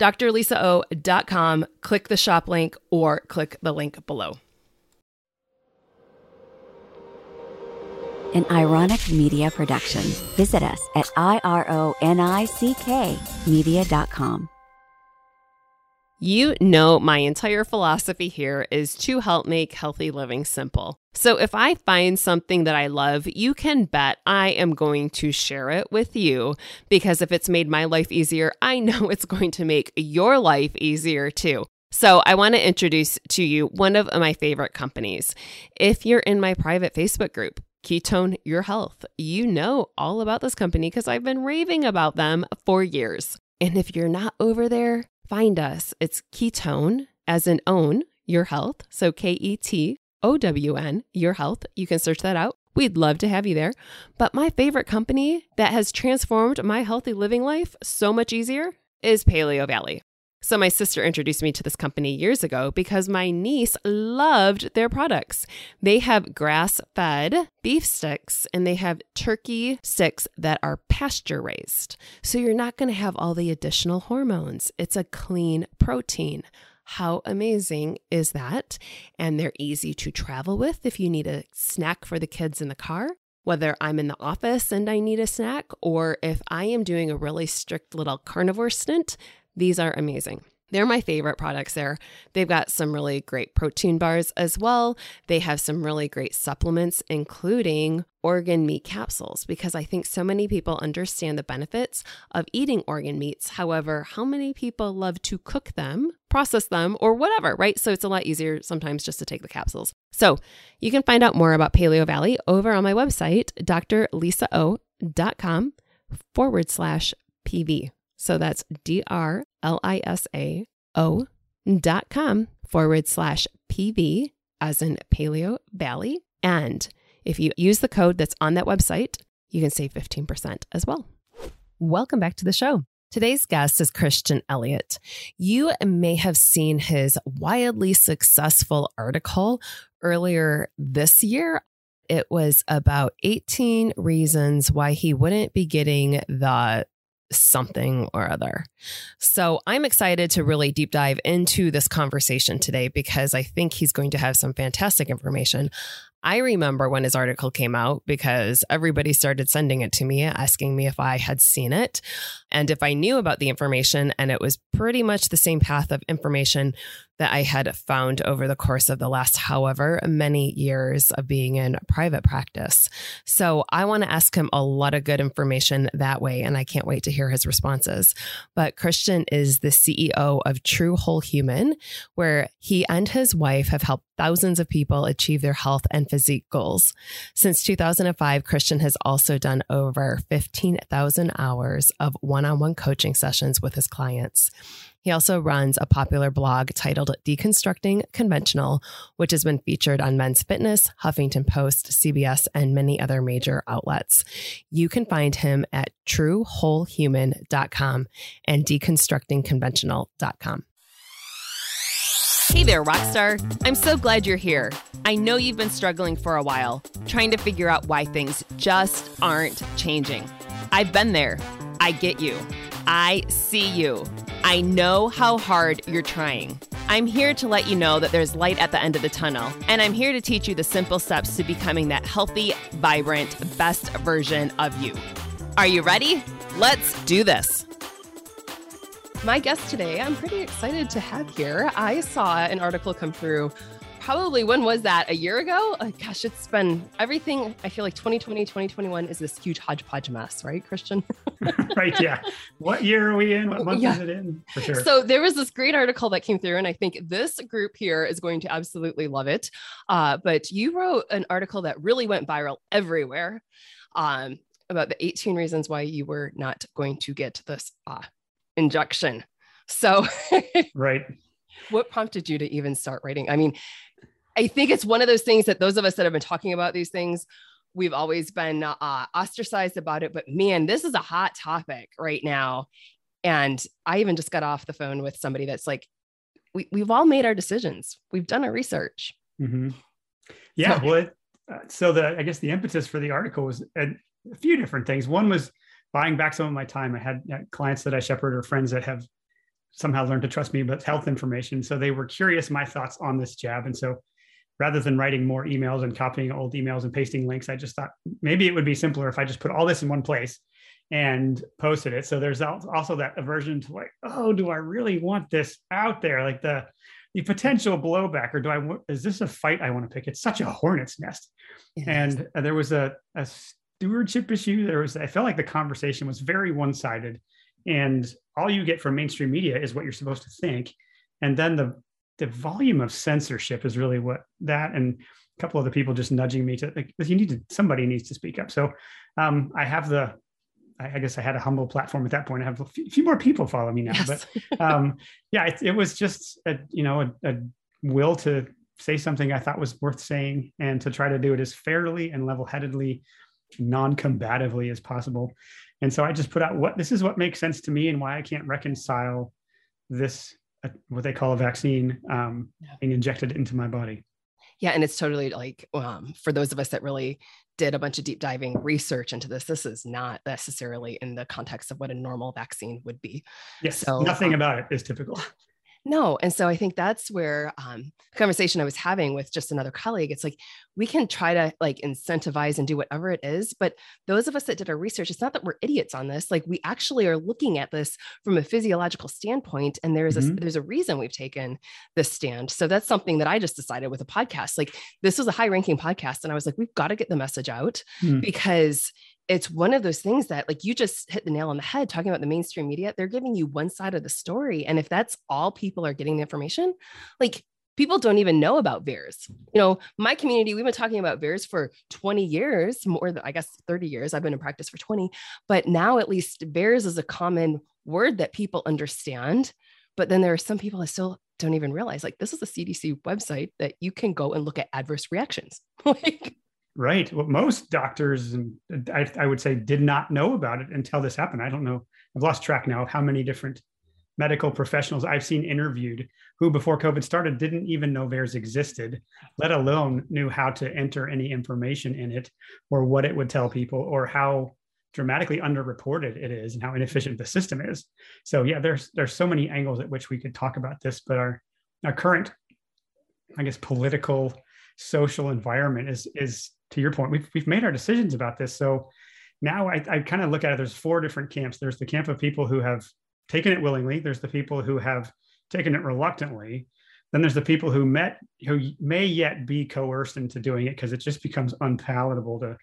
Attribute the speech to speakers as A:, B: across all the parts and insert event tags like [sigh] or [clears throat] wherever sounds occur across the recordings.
A: drlisao.com, click the shop link or click the link below.
B: An ironic media production. Visit us at ironick media.com.
A: You know, my entire philosophy here is to help make healthy living simple. So if I find something that I love, you can bet I am going to share it with you because if it's made my life easier, I [laughs] know it's going to make your life easier too. So, I want to introduce to you one of my favorite companies. If you're in my private Facebook group, KetOWN Your Health, you know all about this company because I've been raving about them for years. And if you're not over there, find us. It's ketone, as in own your health. So K E T O W N, your health. You can search that out. We'd love to have you there. But my favorite company that has transformed my healthy living life so much easier is Paleo Valley. So, my sister introduced me to this company years ago because my niece loved their products. They have grass fed beef sticks and they have turkey sticks that are pasture raised. So, you're not going to have all the additional hormones. It's a clean protein. How amazing is that? And they're easy to travel with if you need a snack for the kids in the car whether I'm in the office and I need a snack, or if I am doing a really strict little carnivore stint, these are amazing. They're my favorite products there. They've got some really great protein bars as well. They have some really great supplements, including organ meat capsules, because I think so many people understand the benefits of eating organ meats. However, how many people love to cook them, process them, or whatever, right? So it's a lot easier sometimes just to take the capsules. So you can find out more about Paleo Valley over on my website, drlisao.com forward slash PV. So that's D R L I S A O dot com forward slash PV as in Paleo Valley. And if you use the code that's on that website, you can save 15% as well. Welcome back to the show. Today's guest is Christian Elliot. You may have seen his wildly successful article earlier this year. It was about 18 reasons why he wouldn't be getting the something or other. So I'm excited to really deep dive into this conversation today because I think he's going to have some fantastic information. I remember when his article came out because everybody started sending it to me, asking me if I had seen it and if I knew about the information. And it was pretty much the same path of information that I had found over the course of the last however many years of being in private practice. So I want to ask him a lot of good information that way, and I can't wait to hear his responses. But Christian is the CEO of True Whole Human, where he and his wife have helped thousands of people achieve their health and physique goals. Since 2005, Christian has also done over 15,000 hours of one on one coaching sessions with his clients. He also runs a popular blog titled Deconstructing Conventional, which has been featured on Men's Fitness, Huffington Post, CBS, and many other major outlets. You can find him at truewholehuman.com and deconstructingconventional.com. Hey there, Rockstar. I'm so glad you're here. I know you've been struggling for a while, trying to figure out why things just aren't changing. I've been there. I get you. I see you. I know how hard you're trying. I'm here to let you know that there's light at the end of the tunnel, and I'm here to teach you the simple steps to becoming that healthy, vibrant, best version of you. Are you ready? Let's do this. My guest today, I'm pretty excited to have here. I saw an article come through probably when was that a year ago uh, gosh it's been everything i feel like 2020 2021 is this huge hodgepodge mess right christian [laughs]
C: right yeah what year are we in what month yeah. is it in
A: for sure so there was this great article that came through and i think this group here is going to absolutely love it uh, but you wrote an article that really went viral everywhere um, about the 18 reasons why you were not going to get this uh, injection. So, [laughs]
C: right.
A: What prompted you to even start writing? I mean, I think it's one of those things that those of us that have been talking about these things, we've always been uh, ostracized about it. But man, this is a hot topic right now. And I even just got off the phone with somebody that's like, we, we've all made our decisions. We've done our research.
C: Mm-hmm. Yeah. So, well, it, uh, so the, I guess the impetus for the article was a, a few different things. One was buying back some of my time. I had uh, clients that I shepherd or friends that have somehow learned to trust me, but health information. So they were curious my thoughts on this jab. And so rather than writing more emails and copying old emails and pasting links, I just thought maybe it would be simpler if I just put all this in one place and posted it. So there's also that aversion to like, oh, do I really want this out there? Like the the potential blowback, or do I is this a fight I want to pick? It's such a hornet's nest. And uh, there was a, a stewardship issue. There was, I felt like the conversation was very one sided. And all you get from mainstream media is what you're supposed to think. And then the, the volume of censorship is really what that and a couple of the people just nudging me to like, you need to, somebody needs to speak up. So um, I have the, I guess I had a humble platform at that point. I have a few more people follow me now, yes. but um, [laughs] yeah, it, it, was just a, you know, a, a will to say something I thought was worth saying and to try to do it as fairly and level-headedly non-combatively as possible. And so I just put out what this is what makes sense to me and why I can't reconcile this uh, what they call a vaccine um, yeah. being injected into my body.
A: Yeah, and it's totally like um, for those of us that really did a bunch of deep diving research into this, this is not necessarily in the context of what a normal vaccine would be.
C: Yes, so, nothing um, about it is typical.
A: No. And so I think that's where um, conversation I was having with just another colleague, it's like we can try to like incentivize and do whatever it is. But those of us that did our research, it's not that we're idiots on this. Like we actually are looking at this from a physiological standpoint. And there's mm-hmm. a there's a reason we've taken this stand. So that's something that I just decided with a podcast. Like this was a high ranking podcast. And I was like, we've got to get the message out mm-hmm. because it's one of those things that like you just hit the nail on the head talking about the mainstream media they're giving you one side of the story and if that's all people are getting the information like people don't even know about VAERS. You know, my community, we've been talking about VAERS for 20 years, more than I guess 30 years. I've been in practice for 20, but now at least VAERS is a common word that people understand. But then there are some people that still don't even realize like this is a CDC website that you can go and look at adverse reactions. [laughs] like
C: Right. Well, most doctors, and I, I, would say, did not know about it until this happened. I don't know. I've lost track now of how many different medical professionals I've seen interviewed who, before COVID started, didn't even know VAERS existed, let alone knew how to enter any information in it or what it would tell people or how dramatically underreported it is and how inefficient the system is. So yeah, there's there's so many angles at which we could talk about this, but our our current, I guess, political social environment is is to your point, we've, we've made our decisions about this. So now I, I kind of look at it, there's four different camps. There's the camp of people who have taken it willingly. There's the people who have taken it reluctantly. Then there's the people who met who may yet be coerced into doing it because it just becomes unpalatable to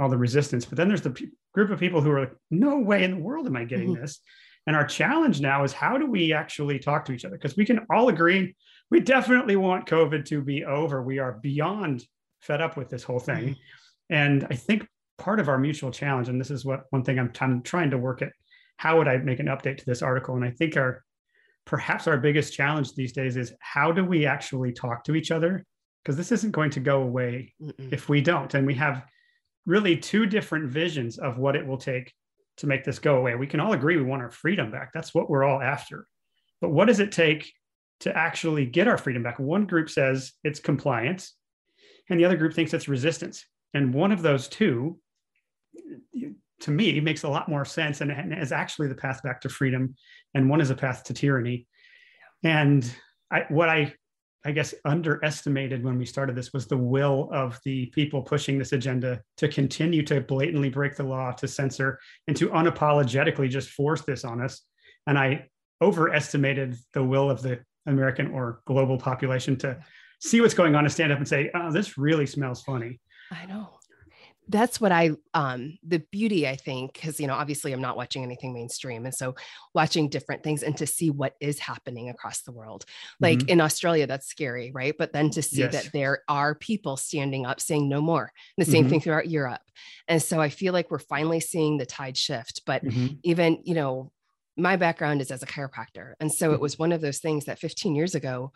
C: all the resistance. But then there's the p- group of people who are like, no way in the world am I getting mm-hmm. this. And our challenge now is how do we actually talk to each other? Because we can all agree we definitely want COVID to be over. We are beyond fed up with this whole thing. Mm-hmm. And I think part of our mutual challenge, and this is what one thing I'm, I'm trying to work at, how would I make an update to this article? And I think our perhaps our biggest challenge these days is how do we actually talk to each other? Because this isn't going to go away Mm-mm. if we don't. And we have really two different visions of what it will take to make this go away. We can all agree we want our freedom back. That's what we're all after. But what does it take to actually get our freedom back? One group says it's compliance, and the other group thinks it's resistance. And one of those two, to me, makes a lot more sense and, is actually the path back to freedom, and one is a path to tyranny. And I, what I I guess, underestimated when we started this was the will of the people pushing this agenda to continue to blatantly break the law, to censor, and to unapologetically just force this on us. And I overestimated the will of the American or global population to see what's going on and stand up and say, oh, this really smells funny.
A: I know that's what I um the beauty I think because you know obviously I'm not watching anything mainstream and so watching different things and to see what is happening across the world like mm-hmm. in Australia that's scary right but then to see yes. that there are people standing up saying no more and the same mm-hmm. thing throughout Europe and so I feel like we're finally seeing the tide shift but mm-hmm. even you know my background is as a chiropractor and so it mm-hmm. was one of those things that 15 years ago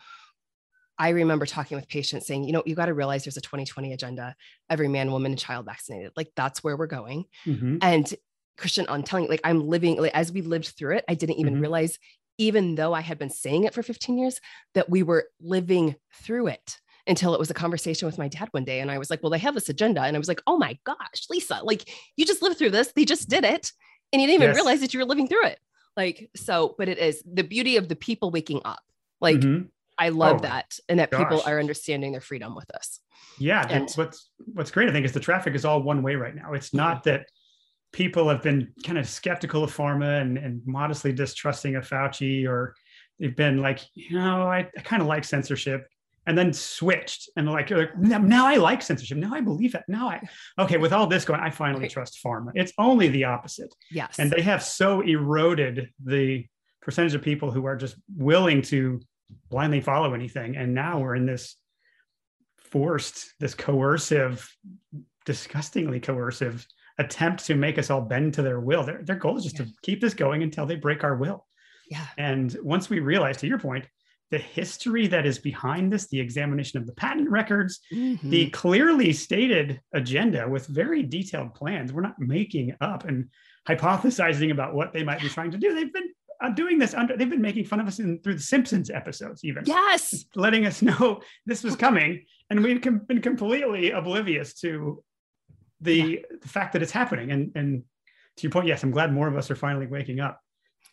A: I remember talking with patients saying, you know, you got to realize there's a 2020 agenda, every man, woman, and child vaccinated. Like that's where we're going. Mm-hmm. And Christian, I'm telling you, like I'm living, like as we lived through it, I didn't even mm-hmm. realize, even though I had been saying it for 15 years, that we were living through it until it was a conversation with my dad one day. And I was like, well, they have this agenda. And I was like, oh my gosh, Lisa, like you just lived through this. They just did it. And you didn't even yes. realize that you were living through it. Like, so, but it is the beauty of the people waking up. Like, mm-hmm I love oh, that, and that gosh. people are understanding their freedom with us.
C: Yeah, and what's what's great, I think, is the traffic is all one way right now. It's not mm-hmm. that people have been kind of skeptical of pharma and, and modestly distrusting of Fauci, or they've been like, you know, I, I kind of like censorship, and then switched and like, like now I like censorship. Now I believe it. Now I [laughs] okay. With all this going, I finally right. trust pharma. It's only the opposite.
A: Yes,
C: and they have so eroded the percentage of people who are just willing to blindly follow anything. And now we're in this forced, this coercive, disgustingly coercive attempt to make us all bend to their will. Their, their goal is just yeah. to keep this going until they break our will.
A: Yeah.
C: And once we realize, to your point, the history that is behind this, the examination of the patent records, mm-hmm. the clearly stated agenda with very detailed plans. We're not making up and hypothesizing about what they might be trying to do. They've been uh, doing this under they've been making fun of us in, through the simpsons episodes even
A: yes
C: letting us know [laughs] this was coming and we've com- been completely oblivious to the, yeah. the fact that it's happening and and to your point yes i'm glad more of us are finally waking up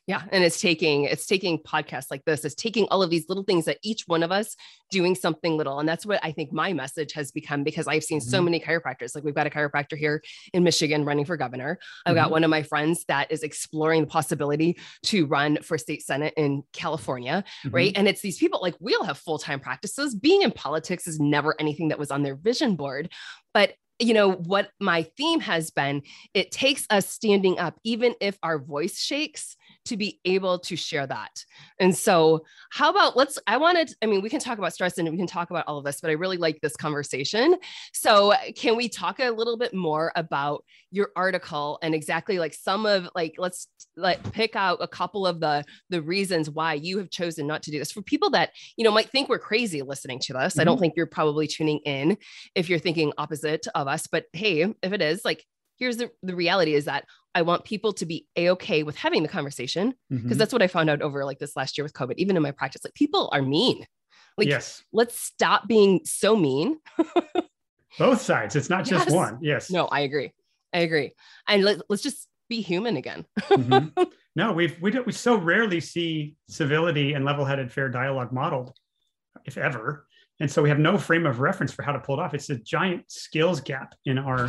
A: yeah. And it's taking, it's taking podcasts like this, it's taking all of these little things that each one of us doing something little. And that's what I think my message has become because I've seen mm-hmm. so many chiropractors. Like we've got a chiropractor here in Michigan running for governor. I've mm-hmm. got one of my friends that is exploring the possibility to run for state senate in California. Mm-hmm. Right. And it's these people like we all have full-time practices. Being in politics is never anything that was on their vision board. But you know what my theme has been it takes us standing up even if our voice shakes to be able to share that. And so, how about let's, I wanted, I mean, we can talk about stress and we can talk about all of this, but I really like this conversation. So, can we talk a little bit more about your article and exactly like some of like, let's like pick out a couple of the the reasons why you have chosen not to do this for people that you know might think we're crazy listening to us mm-hmm. i don't mm-hmm. think you're probably tuning in if you're thinking opposite of us but hey if it is like here's the, the reality is that I want people to be a-okay with having the conversation because mm-hmm. that's what I found out over like this last year with COVID, even in my practice, like people are mean. Like, yes. let's stop being so mean. [laughs]
C: Both sides. It's not just yes. one. Yes.
A: No, I agree. I agree. And let, us just be human again. mm-hmm. [laughs]
C: No, we've, we don't, we so rarely see civility and level-headed fair dialogue modeled, if ever. And so we have no frame of reference for how to pull it off. It's a giant skills gap in our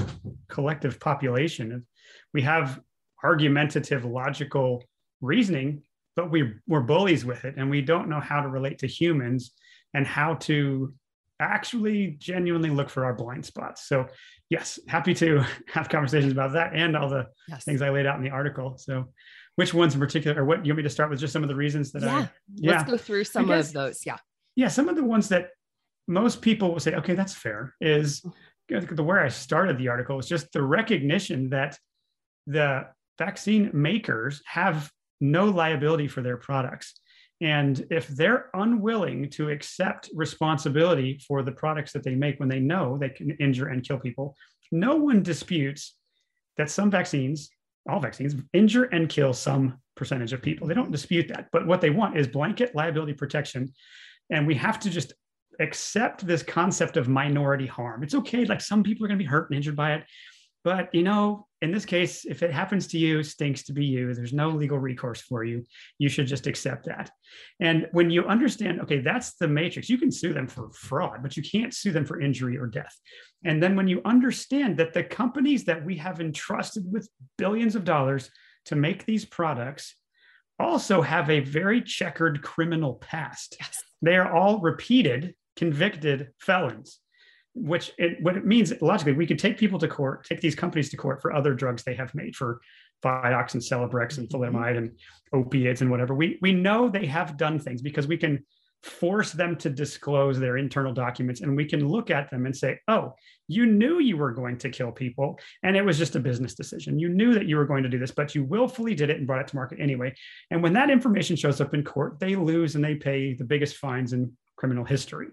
C: collective population. We have argumentative, logical reasoning, but we, we're bullies with it and we don't know how to relate to humans and how to actually genuinely look for our blind spots. So, yes, happy to [laughs] have conversations about that and all the yes. things I laid out in the article. So, which ones in particular, or what you want me to start with? Just some of the reasons that
A: yeah.
C: I,
A: yeah, let's go through some guess, of those. Yeah,
C: yeah, some of the ones that most people will say, okay, that's fair. Is the where I started the article is just the recognition that the vaccine makers have no liability for their products. And if they're unwilling to accept responsibility for the products that they make when they know they can injure and kill people, no one disputes that some vaccines, all vaccines, injure and kill some percentage of people. They don't dispute that. But what they want is blanket liability protection. And we have to just accept this concept of minority harm. It's okay, like some people are going to be hurt and injured by it. But you know, in this case, if it happens to you, stinks to be you. There's no legal recourse for you. You should just accept that. And when you understand, okay, that's the matrix, you can sue them for fraud, but you can't sue them for injury or death. And then when you understand that the companies that we have entrusted with billions of dollars to make these products also have a very checkered criminal past. Yes. They are all repeated, convicted felons which it, what it means logically, we could take people to court, take these companies to court for other drugs they have made for Vioxx and Celebrex and mm-hmm. thalidomide and opiates and whatever. We we know they have done things because we can force them to disclose their internal documents and we can look at them and say, oh, you knew you were going to kill people and it was just a business decision. You knew that you were going to do this, but you willfully did it and brought it to market anyway. And when that information shows up in court, they lose and they pay the biggest fines in criminal history.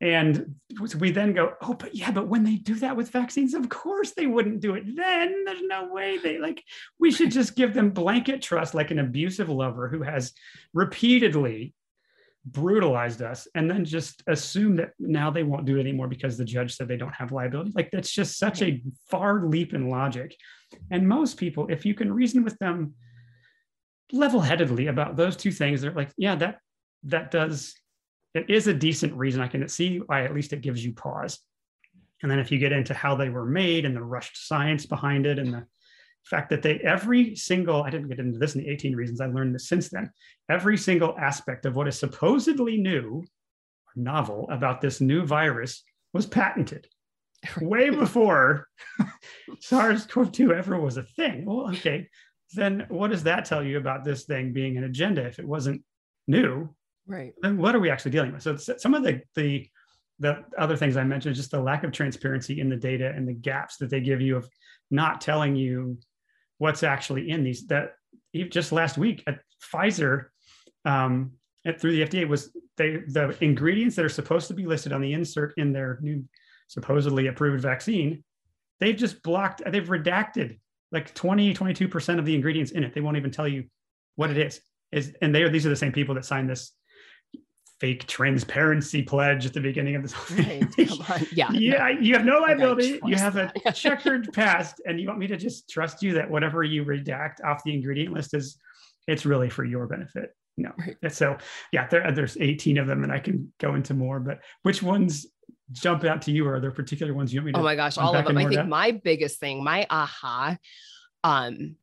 C: And we then go, oh, but yeah, but when they do that with vaccines, of course they wouldn't do it then. There's no way they like, we should just give them blanket trust like an abusive lover who has repeatedly brutalized us and then just assume that now they won't do it anymore because the judge said they don't have liability. Like that's just such a far leap in logic. And most people, if you can reason with them level headedly about those two things, they're like, yeah, that that does it is a decent reason. I can see why at least it gives you pause. And then if you get into how they were made and the rushed science behind it and the fact that they every single I didn't get into this in the 18 reasons I learned this since then. Every single aspect of what is supposedly new or novel about this new virus was patented [laughs] way before [laughs] SARS-CoV-2 ever was a thing. Well, okay, then what does that tell you about this thing being an agenda if it wasn't new
A: Right.
C: Then what are we actually dealing with? So some of the the the other things I mentioned, just the lack of transparency in the data and the gaps that they give you of not telling you what's actually in these. That just last week at Pfizer, um, at, through the FDA was they the ingredients that are supposed to be listed on the insert in their new supposedly approved vaccine, they've just blocked, they've redacted like 20, 22% of the ingredients in it. They won't even tell you what it is. Is and they are these are the same people that signed this fake transparency pledge at the beginning of this. Right. Come on. Yeah. [laughs] Yeah. No. You have no liability. You have a [laughs] checkered past, and you want me to just trust you that whatever you redact off the ingredient list is, it's really for your benefit. No. Right. So yeah, there, there's 18 of them, and I can go into more. But which ones jump out to you? Or are there particular ones you want me to?
A: Oh my gosh, all of them. I think my biggest thing, my aha, um,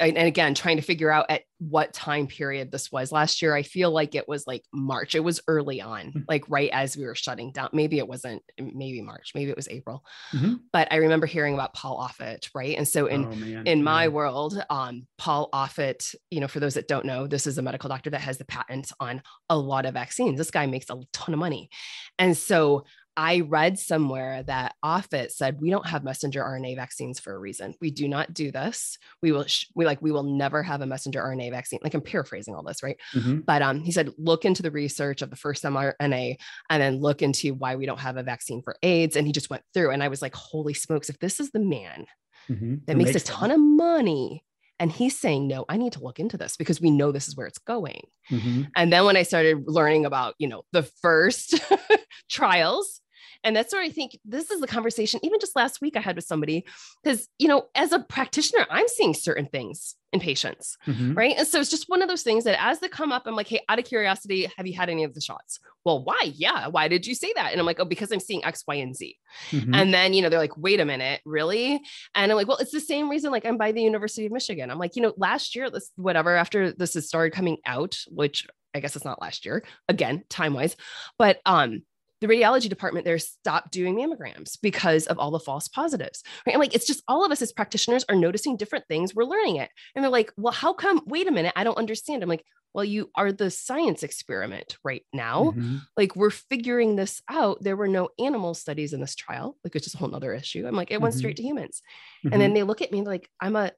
A: and, again trying to figure out at what time period this was. Last year i feel like it was like march. It was early on mm-hmm. like right as we were shutting down. Maybe it wasn't maybe march maybe it was april. Mm-hmm. but i remember hearing about paul offit right? And so in oh, in my yeah. world um paul offit you know for those that don't know this is a medical doctor that has the patent on a lot of vaccines. This guy makes a ton of money. And so I read somewhere that Offit said we don't have messenger RNA vaccines for a reason. We do not do this. We will sh- we like we will never have a messenger RNA vaccine. Like I'm paraphrasing all this, right? Mm-hmm. But um, he said look into the research of the first mRNA and then look into why we don't have a vaccine for AIDS. And he just went through, and I was like, holy smokes! If this is the man mm-hmm. that makes, makes, a ton of money and he's saying, no, I need to look into this because we know this is where it's going. Mm-hmm. And then when I started learning about, you know, the first [laughs] trials and that's where I think this is the conversation, even just last week I had with somebody, because, you know, as a practitioner, I'm seeing certain things in patients, mm-hmm. right? And so it's just one of those things that as they come up, I'm like, hey, out of curiosity, have you had any of the shots? Well, why? Yeah. Why did you say that? And I'm like, oh, because I'm seeing X, Y, and Z. Mm-hmm. And then, you know, they're like, wait a minute, really? And I'm like, well, it's the same reason, like, I'm by the University of Michigan. I'm like, you know, last year, this, whatever, after this has started coming out, which I guess it's not last year, again, time wise, but um, the radiology department there stopped doing mammograms because of all the false positives. Right. And like it's just all of us as practitioners are noticing different things. We're learning it. And they're like, well, how come? Wait a minute, I don't understand. I'm like, well, you are the science experiment right now. Mm-hmm. Like we're figuring this out. There were no animal studies in this trial, like it's just a whole nother issue. I'm like, it went mm-hmm. straight to humans. Mm-hmm. And then mm-hmm. they look at me like, I'm a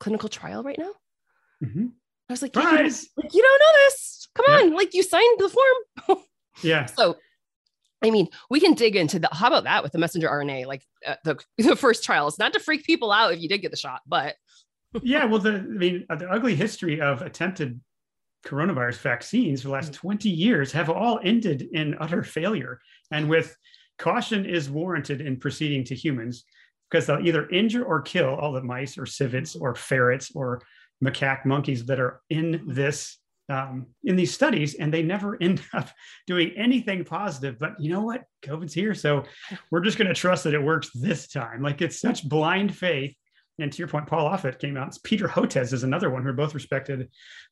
A: clinical trial right now. Mm-hmm. I was like, yeah, you, like, you don't know this. Come on, like you signed the form. [laughs]
C: yeah.
A: So I mean, we can dig into the. How about that with the messenger RNA, like uh, the [laughs] the first trials, not to freak people out if you did get the shot, but [laughs]
C: yeah, well, the I mean, uh, the ugly history of attempted coronavirus vaccines for the last mm. 20 years have all ended in utter failure, and with caution is warranted in proceeding to humans because they'll either injure or kill all the mice or civets or ferrets or macaque monkeys that are in this um, in these studies, and they never [laughs] end up doing anything positive. But you know what? COVID's here. So we're just going to trust that it works this time. Like it's such blind faith. And to your point, Paul Offit came out. Peter Hotez is another one who are both respected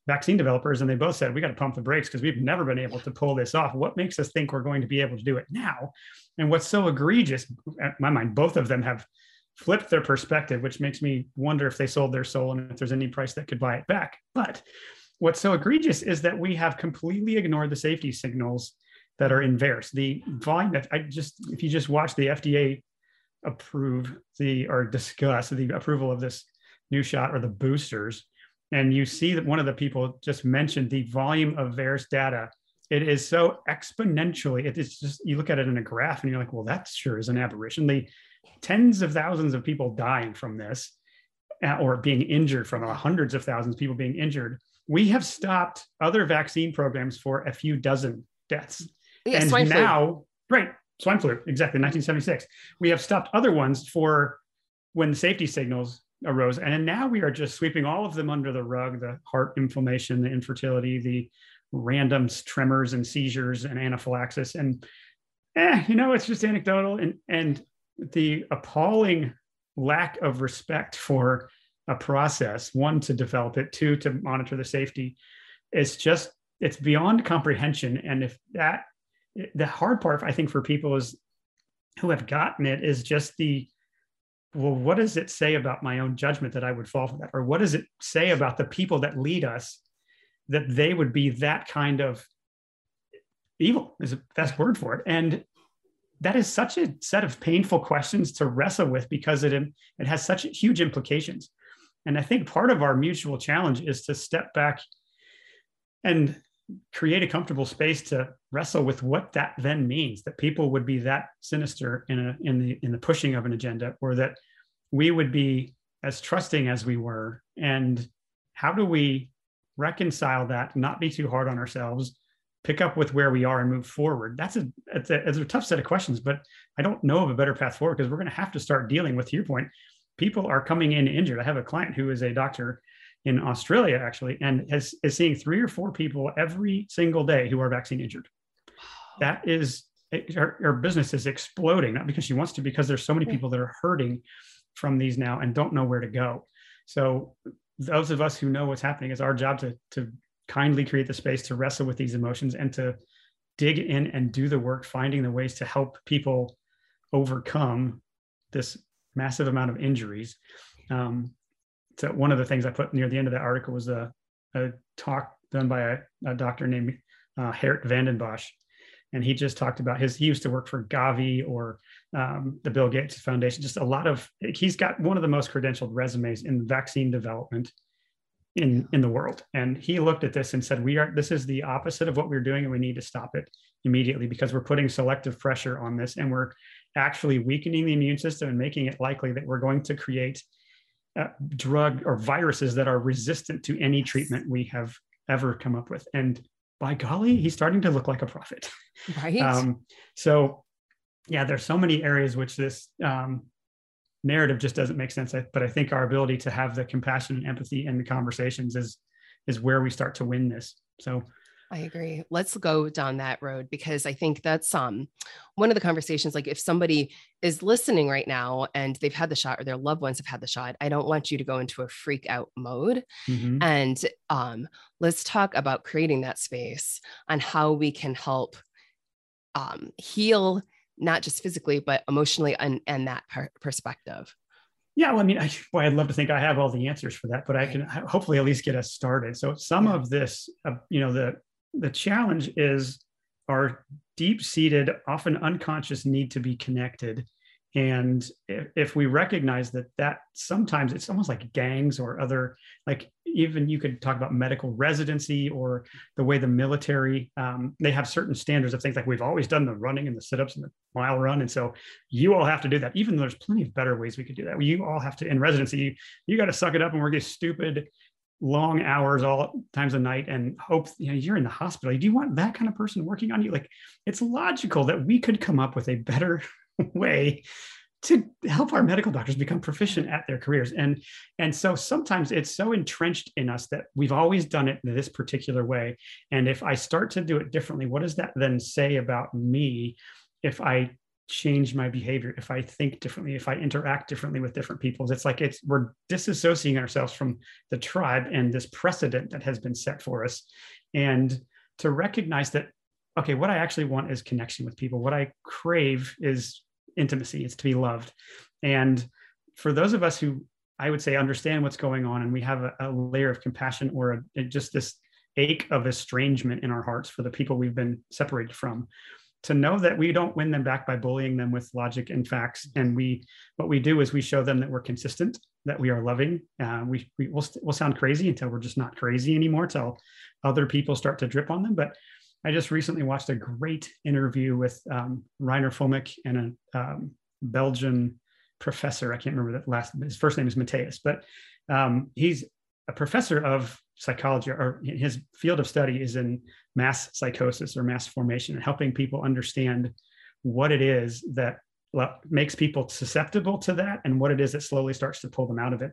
C: vaccine developers. And they both said, we got to pump the brakes because we've never been able to pull this off. What makes us think we're going to be able to do it now? And what's so egregious, at my mind, both of them have flipped their perspective, which makes me wonder if they sold their soul and if there's any price that could buy it back. But what's so egregious is that we have completely ignored the safety signals that are in VAERS. The volume that I just, if you just watch the FDA approve the or discuss the approval of this new shot or the boosters, and you see that one of the people just mentioned the volume of VAERS data. It is so exponentially, it is just, you look at it in a graph and you're like, well, that sure is an aberration. The tens of thousands of people dying from this uh, or being injured from hundreds of thousands of people being injured we have stopped other vaccine programs for a few dozen deaths. Yeah, and now, right, swine flu, exactly, 1976. We have stopped other ones for when the safety signals arose. And now we are just sweeping all of them under the rug the heart inflammation, the infertility, the random tremors and seizures and anaphylaxis. And, eh, you know, it's just anecdotal. And, and the appalling lack of respect for a process one to develop it two to monitor the safety. It's just it's beyond comprehension. And if that the hard part i think for people is who have gotten it is just the well what does it say about my own judgment that i would fall for that? Or what does it say about the people that lead us that they would be that kind of evil is the best word for it? And that is such a set of painful questions to wrestle with because it it has such huge implications and I think part of our mutual challenge is to step back and create a comfortable space to wrestle with what that then means that people would be that sinister in a in the in the pushing of an agenda or that we would be as trusting as we were. And how do we reconcile that not be too hard on ourselves pick up with where we are and move forward? That's a it's a, it's a tough set of questions but i don't know of a better path forward because we're going to have to start dealing with your point people are coming in injured. I have a client who is a doctor in Australia actually, and has is seeing three or four people every single day who are vaccine injured. That is her, her, business is exploding, not because she wants to, because there's so many people that are hurting from these now and don't know where to go. So those of us who know what's happening, it's our job to to kindly create the space to wrestle with these emotions and to dig in and do the work, finding the ways to help people overcome this massive amount of injuries. Um, so one of the things I put near the end of that article was a, a talk done by a, a doctor named uh, Geert Vanden Bossche. And he just talked about his, he used to work for Gavi or um, the Bill Gates Foundation, just a lot of, he's got one of the most credentialed resumes in vaccine development in, in the world. And he looked at this and said, we are, this is the opposite of what we're doing and we need to stop it immediately because we're putting selective pressure on this and we're actually weakening the immune system and making it likely that we're going to create uh, drug or viruses that are resistant to any treatment we have ever come up with. And by golly, he's starting to look like a prophet.
A: Right.
C: Um, so, yeah, there's so many areas which this um, narrative just doesn't make sense. But I think our ability to have the compassion and empathy in the conversations is is where we start to win this. So
A: I agree. Let's go down that road because I think that's um one of the conversations like if somebody is listening right now and they've had the shot or their loved ones have had the shot, I don't want you to go into a freak out mode. Mm-hmm. And um let's talk about creating that space on how we can help um heal not just physically but emotionally and and that per- perspective.
C: Yeah, well, I mean, I, boy, I'd love to think I have all the answers for that, but I can hopefully at least get us started. So, some yeah. of this, uh, you know, the the challenge is our deep seated, often unconscious need to be connected. And if, if, we recognize that that sometimes it's almost like gangs or other, like even you could talk about medical residency or the way the military, um, they have certain standards of things like we've always done the running and the sit-ups and the mile run. And so you all have to do that, even though there's plenty of better ways we could do that. You all have to, in residency, you, you got to suck it up and work as stupid long hours all times of night and hope you know you're in the hospital. Do you want that kind of person working on you? Like it's logical that we could come up with a better [laughs] way to help our medical doctors become proficient at their careers. And and so sometimes it's so entrenched in us that we've always done it this particular way. And if i start to do it differently what does that then say about me if i change my behavior if i think differently if i interact differently with different people. It's like it's we're disassociating ourselves from the tribe and this precedent that has been set for us. And to recognize that okay what i actually want is connection with people. What i crave is intimacy. It's to be loved. And for those of us who i would say understand what's going on and we have a, a layer of compassion or a, just this ache of estrangement in our hearts for the people we've been separated from to know that we don't win them back by bullying them with logic and facts. And we what we do is we show them that we're consistent that we are loving. Uh, we, we will we'll sound crazy until we're just not crazy anymore till other people start to drip on them. But i just recently watched a great interview with um, reiner fuellmich and a um, belgian professor. I can't remember that last his first name is matthias but um, he's a professor of psychology or his field of study is in mass psychosis or mass formation and helping people understand what it is that makes people susceptible to that and what it is that slowly starts to pull them out of it.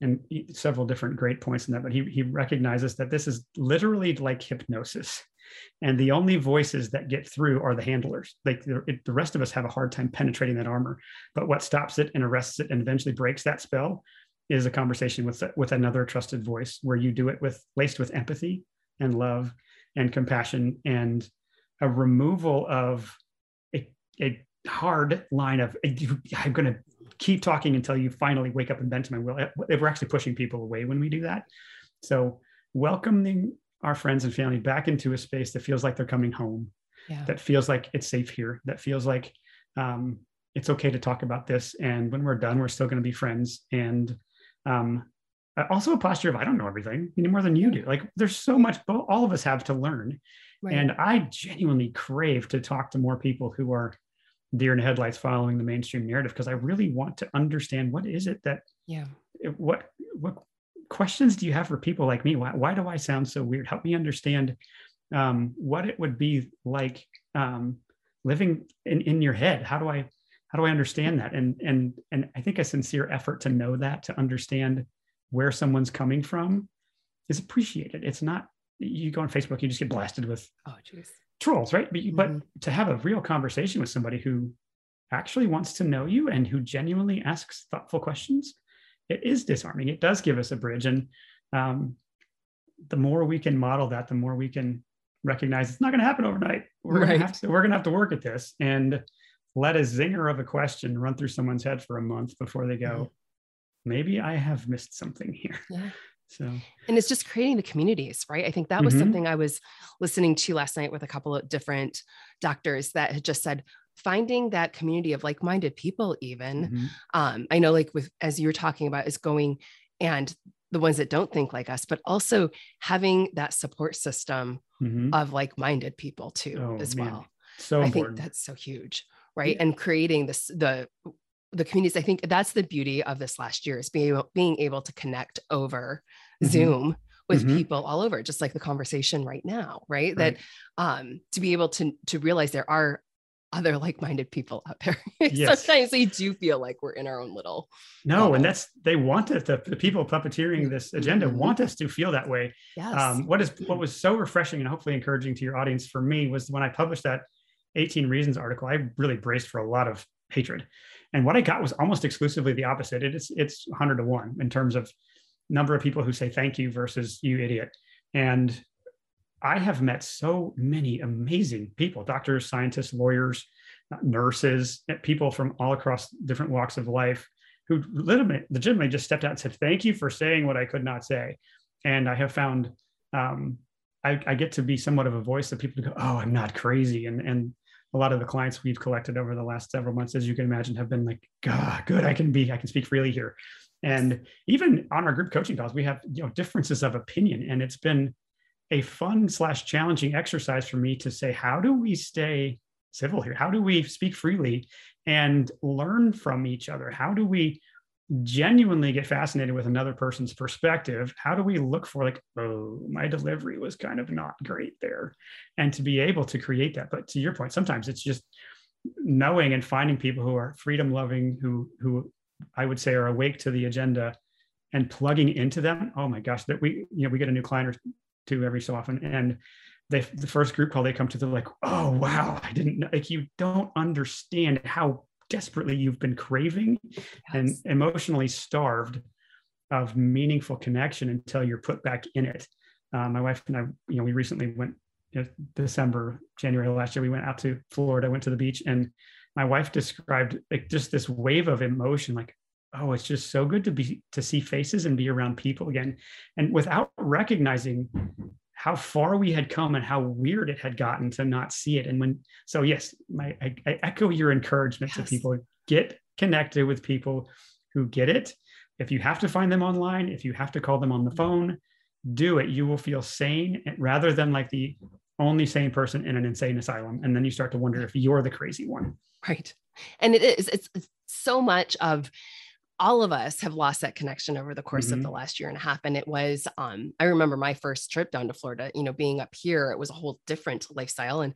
C: And several different great points in that but he, he recognizes that this is literally like hypnosis. And the only voices that get through are the handlers. Like the, rest of us have a hard time penetrating that armor. But what stops it and arrests it and eventually breaks that spell is a conversation with with another trusted voice where you do it with laced with empathy and love and compassion and a removal of a, a hard line of i'm going to keep talking until you finally wake up and bend to my will. We're actually pushing people away when we do that. So welcoming our friends and family back into a space that feels like they're coming home yeah. that feels like it's safe here that feels like um, it's okay to talk about this. And when we're done we're still going to be friends. And um, also a posture of I don't know everything any more than you do. Like there's so much all of us have to learn. Right. And I genuinely crave to talk to more people who are deer in the headlights following the mainstream narrative because I really want to understand what is it that
A: yeah
C: what what questions do you have for people like me? Why, why do I sound so weird? Help me understand um, what it would be like um, living in, in your head. How do I how do I understand that? And and and I think a sincere effort to know that, to understand where someone's coming from is appreciated. It's not you go on Facebook, you just get blasted with
A: oh jeez
C: trolls, right? But, mm-hmm. but to have a real conversation with somebody who actually wants to know you and who genuinely asks thoughtful questions, it is disarming. It does give us a bridge. And um, the more we can model that, the more we can recognize it's not going to happen overnight. We're right. going to have to, we're going to have to work at this. And let a zinger of a question run through someone's head for a month before they go, mm-hmm. maybe I have missed something here.
A: Yeah. [laughs]
C: So,
A: and it's just creating the communities, right? I think that was mm-hmm. something I was listening to last night with a couple of different doctors that had just said, finding that community of like-minded people even mm-hmm. um, i know like with as you're talking about is going and the ones that don't think like us but also having that support system mm-hmm. of like-minded people too oh, as man. well
C: so
A: i
C: important.
A: think that's so huge right yeah. and creating this the the communities i think that's the beauty of this last year is being able, being able to connect over mm-hmm. zoom with mm-hmm. people all over just like the conversation right now right? right, that um to be able to to realize there are other like-minded people out there. [laughs]
C: Yes.
A: Sometimes we do feel like we're in our own little.
C: No,
A: bubble.
C: and that's they want us. The, the people puppeteering this agenda
A: Mhm.
C: want us to feel that way.
A: Yes.
C: Um, what is what [clears throat] was so refreshing and hopefully encouraging to your audience for me was when I published that 18 reasons article. I really braced for a lot of hatred, and what I got was almost exclusively the opposite. It is it's 100 to one in terms of number of people who say thank you versus you idiot, and I have met so many amazing people doctors, scientists, lawyers, nurses, people from all across different walks of life who legitimately, legitimately just stepped out and said, Thank you for saying what I could not say. And I have found um, I, I get to be somewhat of a voice that people go, Oh, I'm not crazy. And, and a lot of the clients we've collected over the last several months, as you can imagine, have been like, God, good, I can be, I can speak freely here. And even on our group coaching calls, we have you know differences of opinion. And it's been a fun slash challenging exercise for me to say, how do we stay civil here? How do we speak freely and learn from each other? How do we genuinely get fascinated with another person's perspective? How do we look for, like, oh, my delivery was kind of not great there? And to be able to create that. But to your point, sometimes it's just knowing and finding people who are freedom loving, who, who I would say are awake to the agenda and plugging into them. Oh my gosh, that we, you know, we get a new client or two every so often. And they the first group call they come to they're like oh wow i didn't know like you don't understand how desperately you've been craving yes. and emotionally starved of meaningful connection until you're put back in it uh, my wife and i you know we recently went you know, december january last year we went out to florida went to the beach and my wife described like just this wave of emotion like oh it's just so good to be to see faces and be around people again and without recognizing how far we had come and how weird it had gotten to not see it. And when, so yes, my, I, I echo your encouragement yes. to people get connected with people who get it. If you have to find them online, if you have to call them on the mm-hmm. phone, do it. You will feel sane eh, rather than like the only sane person in an insane asylum. And then you start to wonder if you're the crazy one.
A: Right. And it is, it's, it's so much of, all of us have lost that connection over the course mm-hmm. of the last year and a half and it was um i remember my first trip down to florida you know being up here it was a whole different lifestyle and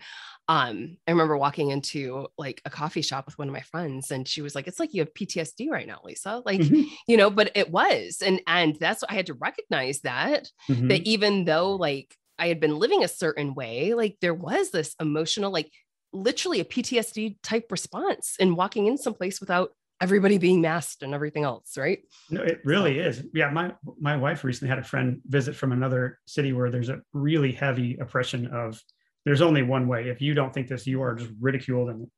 A: um i remember walking into like a coffee shop with one of my friends and she was like it's like you have ptsd right now lisa like mm-hmm. you know but it was and and that's what i had to recognize that mm-hmm. that even though like i had been living a certain way like there was this emotional like literally a ptsd type response in walking in someplace without everybody being masked and everything else, right?
C: No, it really so. is. Yeah, my my wife recently had a friend visit from another city where there's a really heavy oppression of there's only one way. If you don't think this, you are just ridiculed and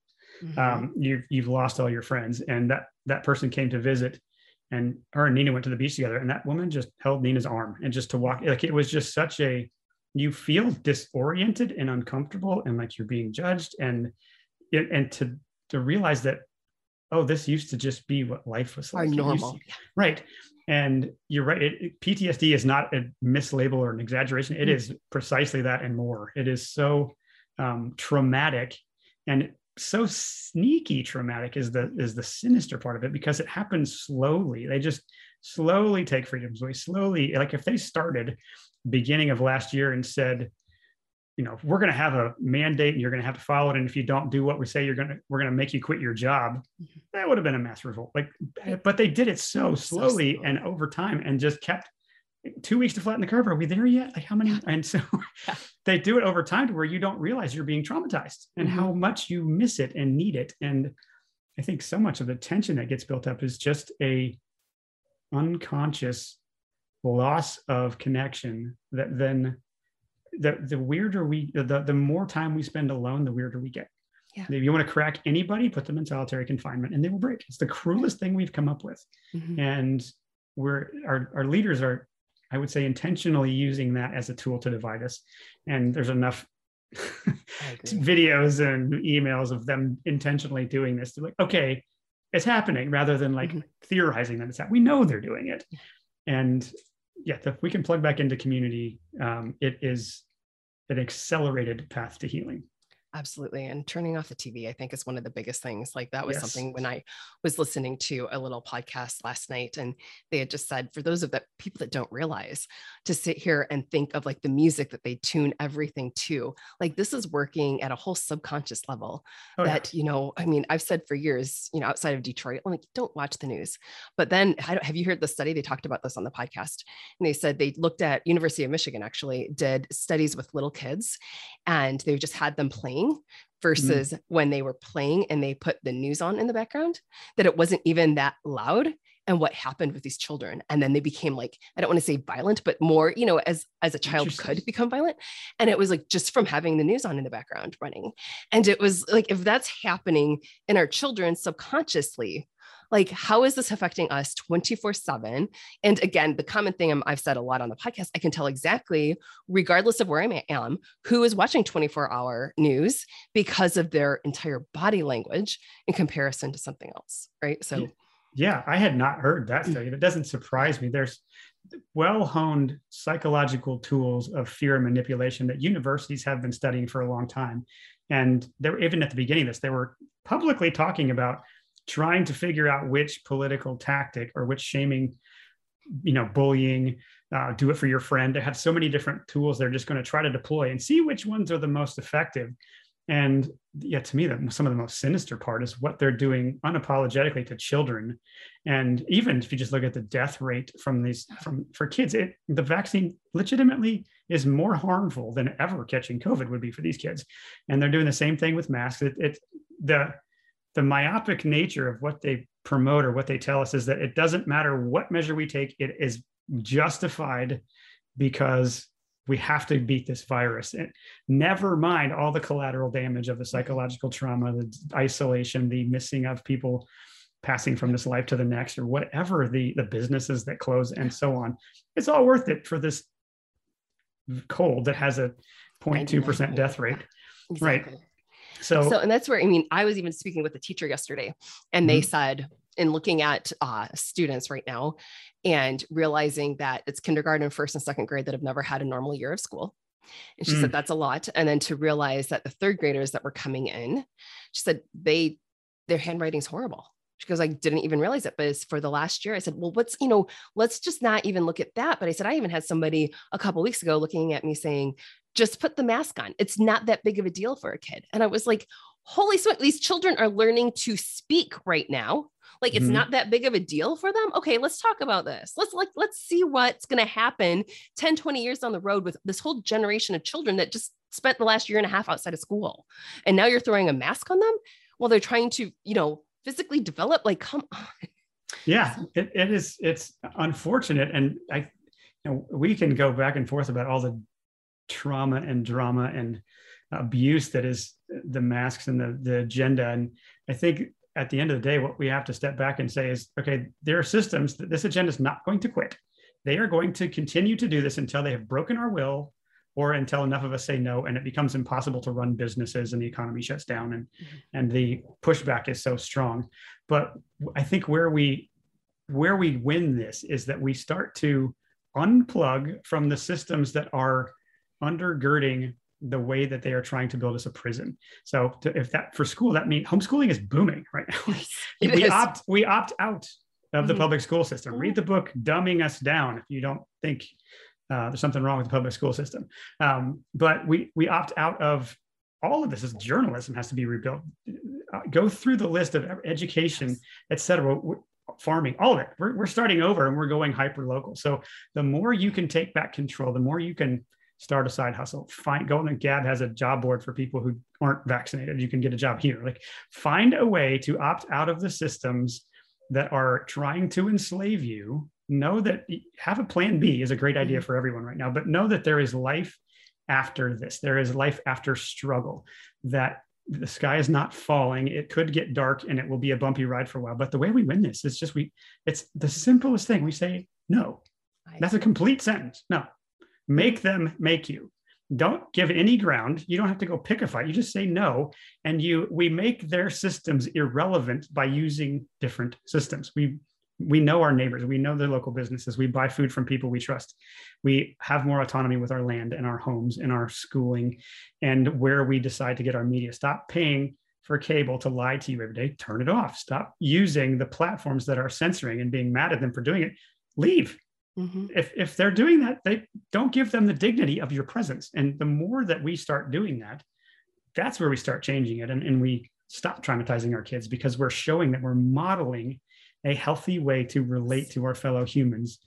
C: mm-hmm. um, you've you've lost all your friends. And that that person came to visit, and her and Nina went to the beach together, and that woman just held Nina's arm and just to walk like it was just such a you feel disoriented and uncomfortable and like you're being judged and and to to realize that oh, this used to just be what life was
A: like. Normal.
C: To, right. And you're right. It, it, PTSD is not a mislabel or an exaggeration. It mm-hmm. is precisely that and more. It is so um, traumatic and so sneaky traumatic is the is the sinister part of it because it happens slowly. They just slowly take freedoms away. Slowly, like if they started beginning of last year and said, you know, we're going to have a mandate and you're going to have to follow it. And if you don't do what we say, you're going to, we're going to make you quit your job. Mm-hmm. That would have been a mass revolt. Like, but they did it so slowly so and over time and just kept two weeks to flatten the curve. Are we there yet? Like how many? And so [laughs] they do it over time to where you don't realize you're being traumatized and mm-hmm. how much you miss it and need it. And I think so much of the tension that gets built up is just a unconscious loss of connection that then the the weirder we the the more time we spend alone, the weirder we get. Yeah. If you want to crack anybody, put them in solitary confinement and they will break. It's the cruelest thing we've come up with. Mm-hmm. And we're our, our leaders are, I would say, intentionally using that as a tool to divide us. And there's enough [laughs] videos and emails of them intentionally doing this. They're like, okay, it's happening rather than like mm-hmm. theorizing that it's happening. We know they're doing it. And yeah, if we can plug back into community, um, it is an accelerated path to healing.
A: Absolutely. And turning off the TV, I think, is one of the biggest things. Like that was
C: Yes.
A: something when I was listening to a little podcast last night, and they had just said, for those of the people that don't realize, to sit here and think of like the music that they tune everything to, like this is working at a whole subconscious level.
C: Oh, yeah.
A: that you know, I mean, I've said for years, you know, outside of Detroit, I'm like, don't watch the news. But then, I don't, have you heard the study? They talked about this on the podcast, and they said they looked at University of Michigan actually did studies with little kids, and they just had them playing Mm-hmm. versus when they were playing and they put the news on in the background, that it wasn't even that loud. And what happened with these children, and then they became like I don't want to say violent, but more you know as as a child could become violent, and it was like just from having the news on in the background running, and it was like if that's happening in our children subconsciously, like how is this affecting us 24 7 and again the common thing I'm- i've said a lot on the podcast i can tell exactly regardless of where i am who is watching 24 hour news because of their entire body language in comparison to something else right so
C: Yeah. I had not heard that
A: Mm.
C: study. It doesn't surprise me. There's well honed psychological tools of fear and manipulation that universities have been studying for a long time. And they were even at the beginning of this, they were publicly talking about trying to figure out which political tactic or which shaming, you know, bullying, uh, do it for your friend. They have so many different tools they're just going to try to deploy and see which ones are the most effective. And yeah, to me, the, some of the most sinister part is what they're doing unapologetically to children. And even if you just look at the death rate from these from for kids, it the vaccine legitimately is more harmful than ever catching COVID would be for these kids. And they're doing the same thing with masks. It, it the the myopic nature of what they promote or what they tell us is that it doesn't matter what measure we take, it is justified because we have to beat this virus. And never mind all the collateral damage of the psychological trauma, the isolation, the missing of people passing from this life to the next, or whatever the the businesses that close and so on. It's all worth it for this cold that has a 0.2% death rate. Right. So,
A: so and that's where i mean i was even speaking with a teacher yesterday and they said in looking at uh, students right now and realizing that it's kindergarten first and second grade that have never had a normal year of school. And she said that's a lot. And then to realize that the third graders that were coming in she said they their handwriting's horrible she goes, I didn't even realize it, but it's for the last year. I said, well, what's, you know, let's just not even look at that. But I said, I even had somebody a couple weeks ago looking at me saying, just put the mask on. It's not that big of a deal for a kid. And I was like, holy smoke, these children are learning to speak right now. Like it's
C: Mhm.
A: not that big of a deal for them. Okay, let's talk about this. Let's like let's see what's going to happen 10, 20 years down the road with this whole generation of children that just spent the last year and a half outside of school. And now you're throwing a mask on them while they're trying to, you know, physically develop like come on.
C: yeah, it, it is, it's unfortunate. And I, you know, we can go back and forth about all the trauma and drama and abuse that is the masks and the, the agenda. And I think at the end of the day, what we have to step back and say is, okay, there are systems that this agenda is not going to quit. They are going to continue to do this until they have broken our will or until enough of us say no and it becomes impossible to run businesses and the economy shuts down and and the pushback is so strong. But i think where we where we win this is that we start to unplug from the systems that are undergirding the way that they are trying to build us a prison. So to, if that for school that means homeschooling is booming right? [laughs] Now we
A: is.
C: opt we opt out of the
A: Mhm.
C: public school system. Read the book dumbing us down if you don't think uh, there's something wrong with the public school system. Um, but we we opt out of all of this. Is journalism has to be rebuilt. Uh, go through the list of education et cetera. Farming all of it. We're, we're starting over and we're going hyper local. So the more you can take back control the more you can start a side hustle. Find go on gab has a job board for people who aren't vaccinated. You can get a job here. Like find a way to opt out of the systems that are trying to enslave you know that have a plan b is a great idea mm-hmm. for everyone right now but know that there is life after this. There is life after struggle that the sky is not falling. It could get dark and it will be a bumpy ride for a while but the way we win this is just we it's the simplest thing. We say no. That's a complete sentence. No. Make them make you. Don't give any ground. You don't have to go pick a fight. You just say no and you we make their systems irrelevant by using different systems. We we know our neighbors, we know the local businesses, we buy food from people we trust. We have more autonomy with our land and our homes and our schooling and where we decide to get our media. Stop paying for cable to lie to you every day. Turn it off. Stop using the platforms that are censoring and being mad at them for doing it. Leave. Mm-hmm. If, if they're doing that, they don't give them the dignity of your presence. And the more that we start doing that, that's where we start changing it. And, and we stop traumatizing our kids because we're showing that we're modeling a healthy way to relate to our fellow humans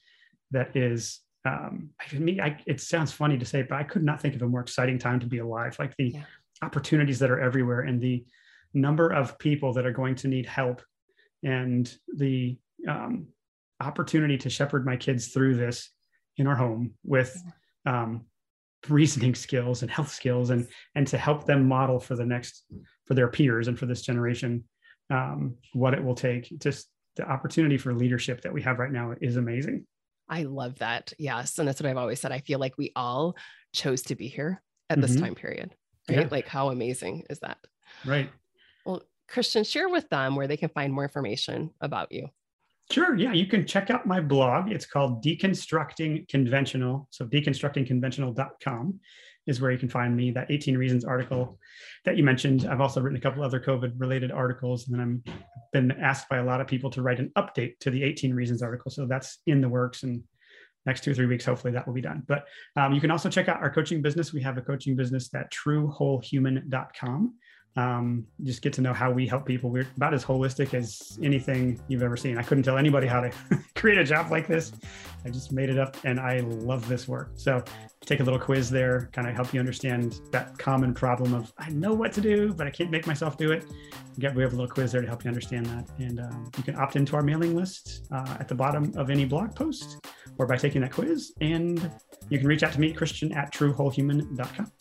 C: that is um I mean I, it sounds funny to say but i could not think of a more exciting time to be alive. Like the yeah. opportunities that are everywhere and the number of people that are going to need help and the um, opportunity to shepherd my kids through this in our home with um, reasoning skills and health skills and and to help them model for the next for their peers and for this generation um, what it will take. Just the opportunity for leadership that we have right now is amazing.
A: I love that. Yes. And that's what I've always said. I feel like we all chose to be here at this mm-hmm. time period. Right. Yeah. Like, how amazing is that?
C: Right.
A: Well, Christian, share with them where they can find more information about you.
C: Sure. Yeah. You can check out my blog. It's called Deconstructing Conventional. So, deconstructingconventional.com is where you can find me. That 18 Reasons article that you mentioned. I've also written a couple other COVID related articles, and then I'm been asked by a lot of people to write an update to the 18 Reasons article. So that's in the works, and next two or three weeks, hopefully that will be done. But um, you can also check out our coaching business. We have a coaching business at truewholehuman.com um, just get to know how we help people. We're about as holistic as anything you've ever seen. I couldn't tell anybody how to [laughs] create a job like this. I just made it up and I love this work. So take a little quiz there, kind of help you understand that common problem of I know what to do, but I can't make myself do it. We have a little quiz there to help you understand that. And um, you can opt into our mailing list uh, at the bottom of any blog post or by taking that quiz. And you can reach out to me, Christian at truewholehuman.com.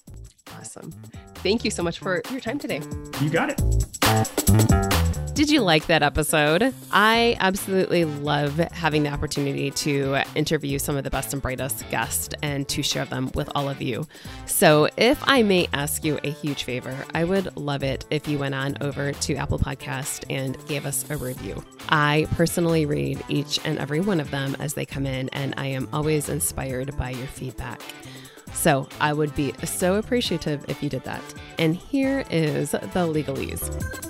A: Awesome. Thank you so much for your time today.
C: You got it.
A: Did you like that episode? I absolutely love having the opportunity to interview some of the best and brightest guests and to share them with all of you. So, if I may ask you a huge favor, I would love it if you went on over to Apple Podcast and gave us a review. I personally read each and every one of them as they come in, and I am always inspired by your feedback. So I would be so appreciative if you did that. And here is the legalese.